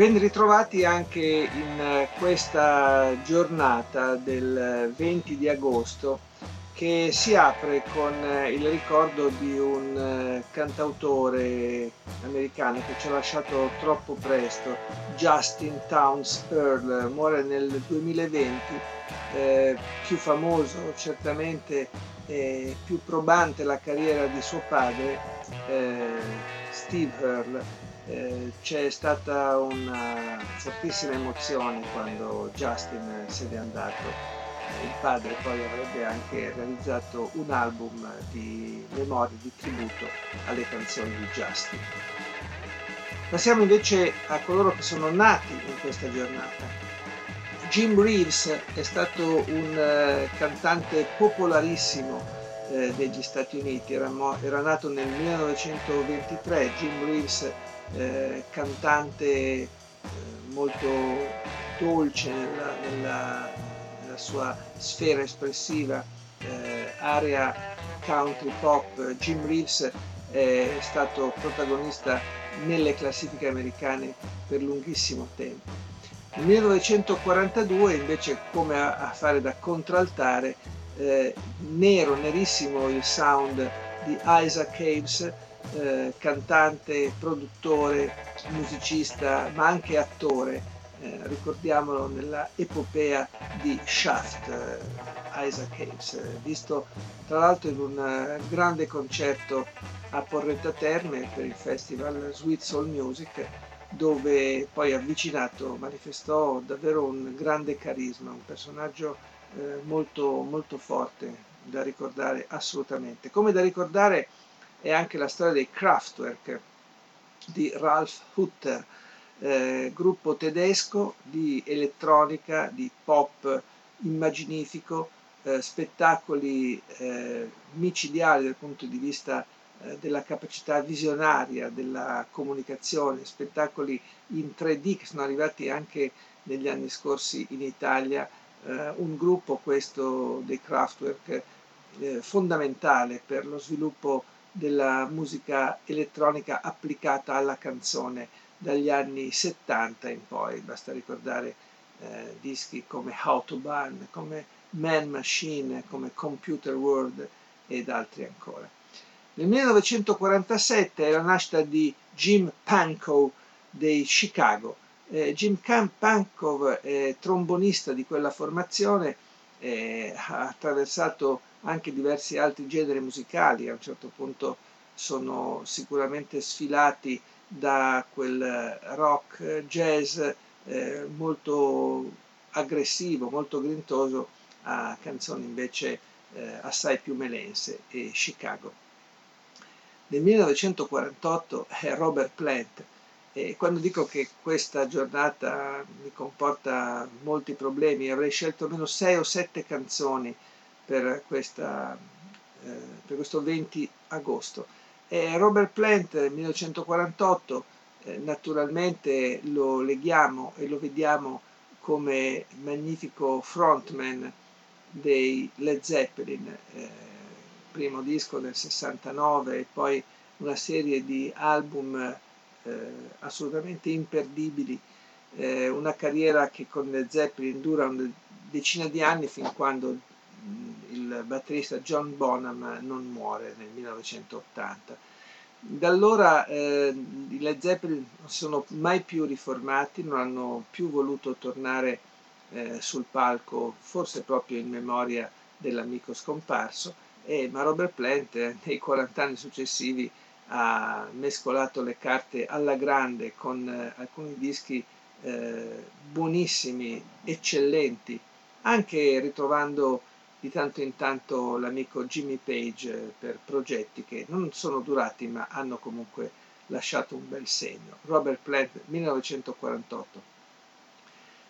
Ben ritrovati anche in eh, questa giornata del 20 di agosto che si apre con eh, il ricordo di un eh, cantautore americano che ci ha lasciato troppo presto, Justin Towns Earl, muore nel 2020, eh, più famoso certamente e più probante la carriera di suo padre, eh, Steve Earl eh, c'è stata una fortissima emozione quando Justin se n'è andato. Il padre poi avrebbe anche realizzato un album di memorie, di tributo alle canzoni di Justin. Passiamo invece a coloro che sono nati in questa giornata. Jim Reeves è stato un uh, cantante popolarissimo eh, degli Stati Uniti, era, era, nato nel 1923. Jim Reeves eh, cantante eh, molto dolce nella, nella, nella, sua sfera espressiva, eh, area country pop. Jim Reeves è stato protagonista nelle classifiche americane per lunghissimo tempo. Nel 1942 invece come a, a fare da contraltare, eh, nero, nerissimo il sound di Isaac Hayes eh, cantante, produttore, musicista, ma anche attore. Eh, ricordiamolo nella epopea di Shaft, eh, Isaac Hayes, eh, visto tra l'altro in un eh, grande concerto a Porretta Terme per il festival Sweet Soul Music, dove poi avvicinato manifestò davvero un grande carisma, un personaggio eh, molto, molto forte da ricordare assolutamente. Come da ricordare e anche la storia dei Kraftwerk di Ralph Hutter, eh, gruppo tedesco di elettronica, di pop immaginifico, eh, spettacoli eh, micidiali dal punto di vista eh, della capacità visionaria della comunicazione, spettacoli in 3D che sono arrivati anche negli anni scorsi in Italia, eh, un gruppo questo dei Kraftwerk eh, fondamentale per lo sviluppo della musica elettronica applicata alla canzone dagli anni 70 in poi, basta ricordare eh, dischi come Autobahn, come Man Machine, come Computer World ed altri ancora. Nel 1947 è la nascita di Jim Pankow dei Chicago. Eh, Jim Pankow è trombonista di quella formazione, eh, ha attraversato anche diversi altri generi musicali, a un certo punto sono sicuramente sfilati da quel rock jazz eh, molto aggressivo, molto grintoso, a canzoni invece eh, assai più melense e Chicago. Nel 1948 è Robert Plant e quando dico che questa giornata mi comporta molti problemi, avrei scelto almeno sei o sette canzoni per, questa, eh, per questo 20 agosto. E Robert Plant, 1948, eh, naturalmente lo leghiamo e lo vediamo come magnifico frontman dei Led Zeppelin, eh, primo disco del 69 e poi una serie di album eh, assolutamente imperdibili, eh, una carriera che con Led Zeppelin dura una decina di anni fin quando il batterista John Bonham non muore nel 1980. Da allora eh, i Led Zeppelin non sono mai più riformati, non hanno più voluto tornare eh, sul palco, forse proprio in memoria dell'amico scomparso, e, ma Robert Plant eh, nei 40 anni successivi ha mescolato le carte alla grande con eh, alcuni dischi eh, buonissimi, eccellenti, anche ritrovando di tanto in tanto l'amico Jimmy Page per progetti che non sono durati ma hanno comunque lasciato un bel segno. Robert Plant 1948.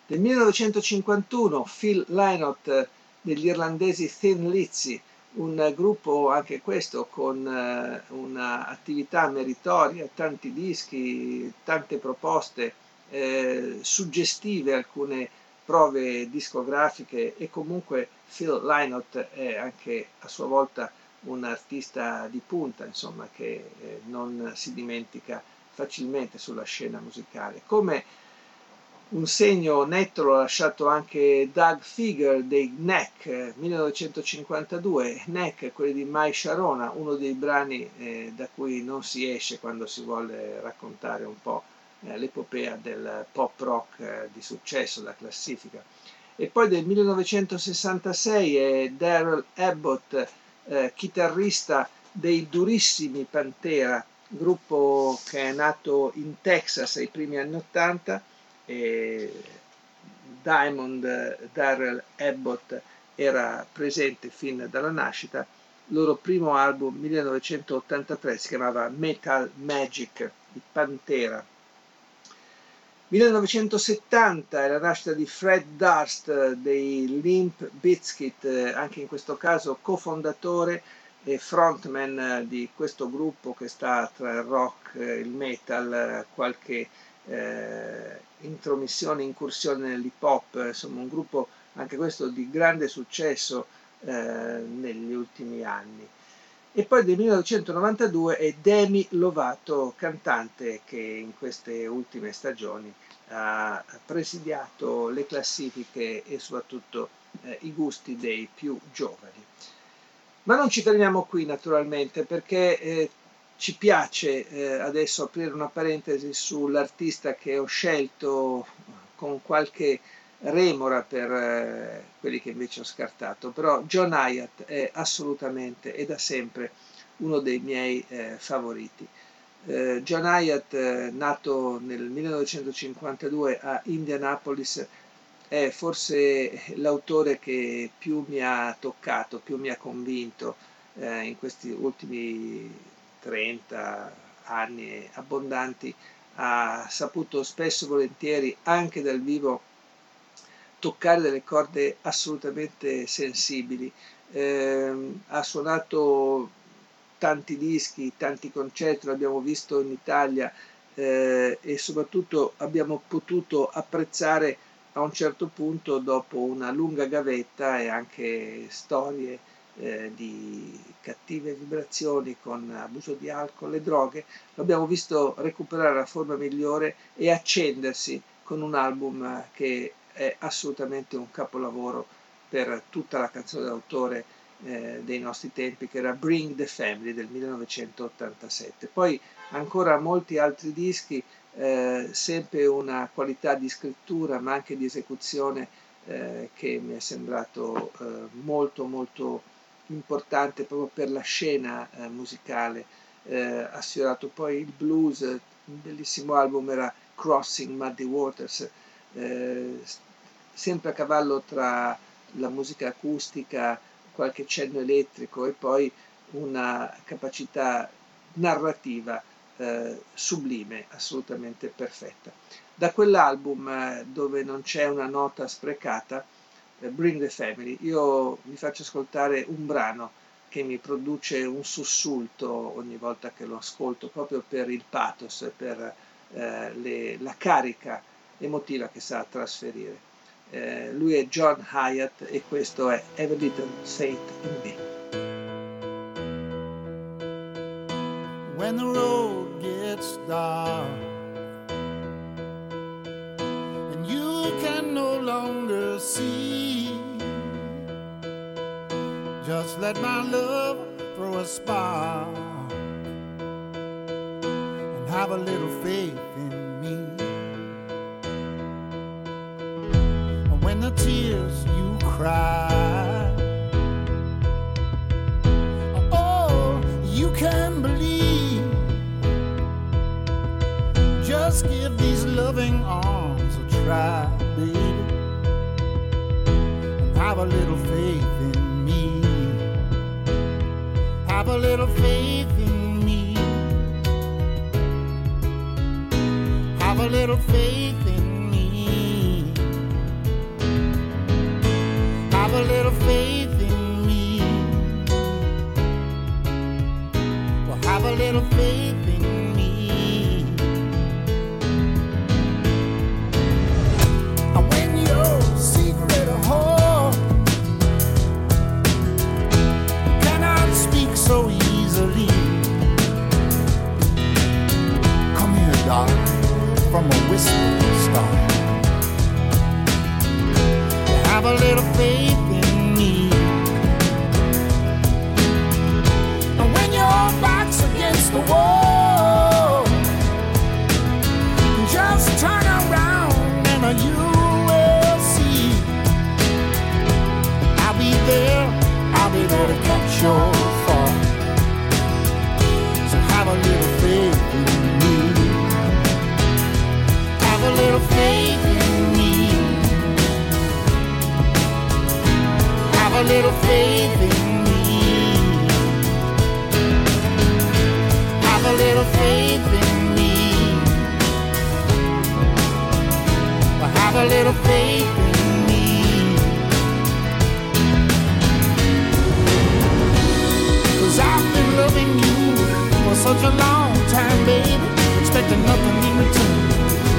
Nel 1951 Phil Lynott degli irlandesi Thin Lizzy, un gruppo anche questo con uh, un'attività meritoria, tanti dischi, tante proposte eh, suggestive, alcune prove discografiche e comunque Phil Lynott è anche a sua volta un artista di punta, insomma, che eh, non si dimentica facilmente sulla scena musicale. Come un segno netto l'ha lasciato anche Doug Figure dei Neck 1952, Neck, quelli di Mai Sharona, uno dei brani eh, da cui non si esce quando si vuole raccontare un po' l'epopea del pop rock eh, di successo, la classifica. E poi del 1966 è Daryl Abbott, eh, chitarrista dei durissimi Pantera, gruppo che è nato in Texas ai primi anni 80 e Diamond Darrell Abbott era presente fin dalla nascita. Il loro primo album 1983 si chiamava Metal Magic di Pantera. 1970 è la nascita di Fred Durst dei Limp Bizkit, anche in questo caso cofondatore e frontman di questo gruppo che sta tra il rock e il metal, qualche eh, intromissione, incursione nell'hip hop, insomma un gruppo anche questo di grande successo eh, negli ultimi anni. E poi del 1992 è Demi Lovato, cantante che in queste ultime stagioni ha presidiato le classifiche e soprattutto eh, i gusti dei più giovani. Ma non ci fermiamo qui naturalmente perché eh, ci piace eh, adesso aprire una parentesi sull'artista che ho scelto con qualche remora per eh, quelli che invece ho scartato, però John Hyatt è assolutamente e da sempre uno dei miei eh, favoriti. Eh, John Hyatt, eh, nato nel 1952 a Indianapolis, è forse l'autore che più mi ha toccato, più mi ha convinto eh, in questi ultimi 30 anni abbondanti, ha saputo spesso e volentieri anche dal vivo toccare delle corde assolutamente sensibili. Eh, ha suonato tanti dischi, tanti concerti, l'abbiamo visto in Italia eh, e soprattutto abbiamo potuto apprezzare a un certo punto, dopo una lunga gavetta e anche storie eh, di cattive vibrazioni con abuso di alcol e droghe, l'abbiamo visto recuperare la forma migliore e accendersi con un album che è assolutamente un capolavoro per tutta la canzone d'autore eh, dei nostri tempi, che era Bring the Family del 1987. Poi ancora molti altri dischi, eh, sempre una qualità di scrittura ma anche di esecuzione eh, che mi è sembrato eh, molto molto importante proprio per la scena eh, musicale. Eh, ha sfiorato poi il blues, un bellissimo album era Crossing Muddy Waters, eh, sempre a cavallo tra la musica acustica, qualche cenno elettrico e poi una capacità narrativa eh, sublime, assolutamente perfetta. Da quell'album eh, dove non c'è una nota sprecata, eh, Bring the Family. Io vi faccio ascoltare un brano che mi produce un sussulto ogni volta che lo ascolto, proprio per il pathos, per eh, le, la carica emotiva che sa trasferire. Eh, lui è John Hyatt e questo è Every Little Saint in Me. When the road gets dark and you can no longer see Just let my love throw a spark and have a little faith the tears you cry. Oh, you can believe. Just give these loving arms a try, baby. And have a little faith in me. Have a little faith in me. Have a little faith have a little faith in me. Well, have a little faith in me. And when your secret heart cannot speak so easily, come here, darling, from a whispering star have a little faith. time, baby, expecting nothing in return.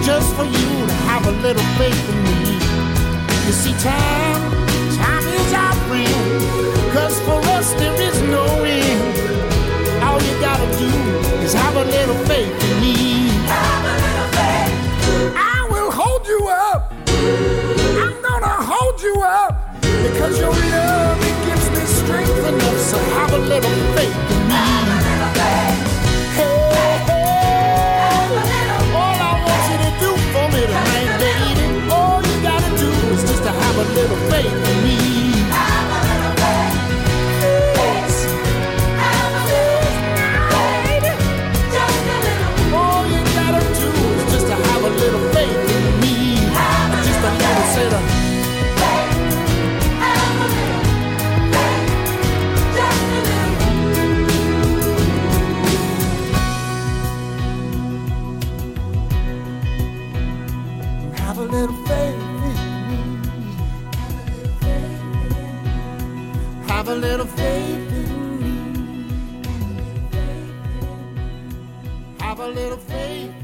Just for you to have a little faith in me. You see, time Have a little faith in me. Have a little faith.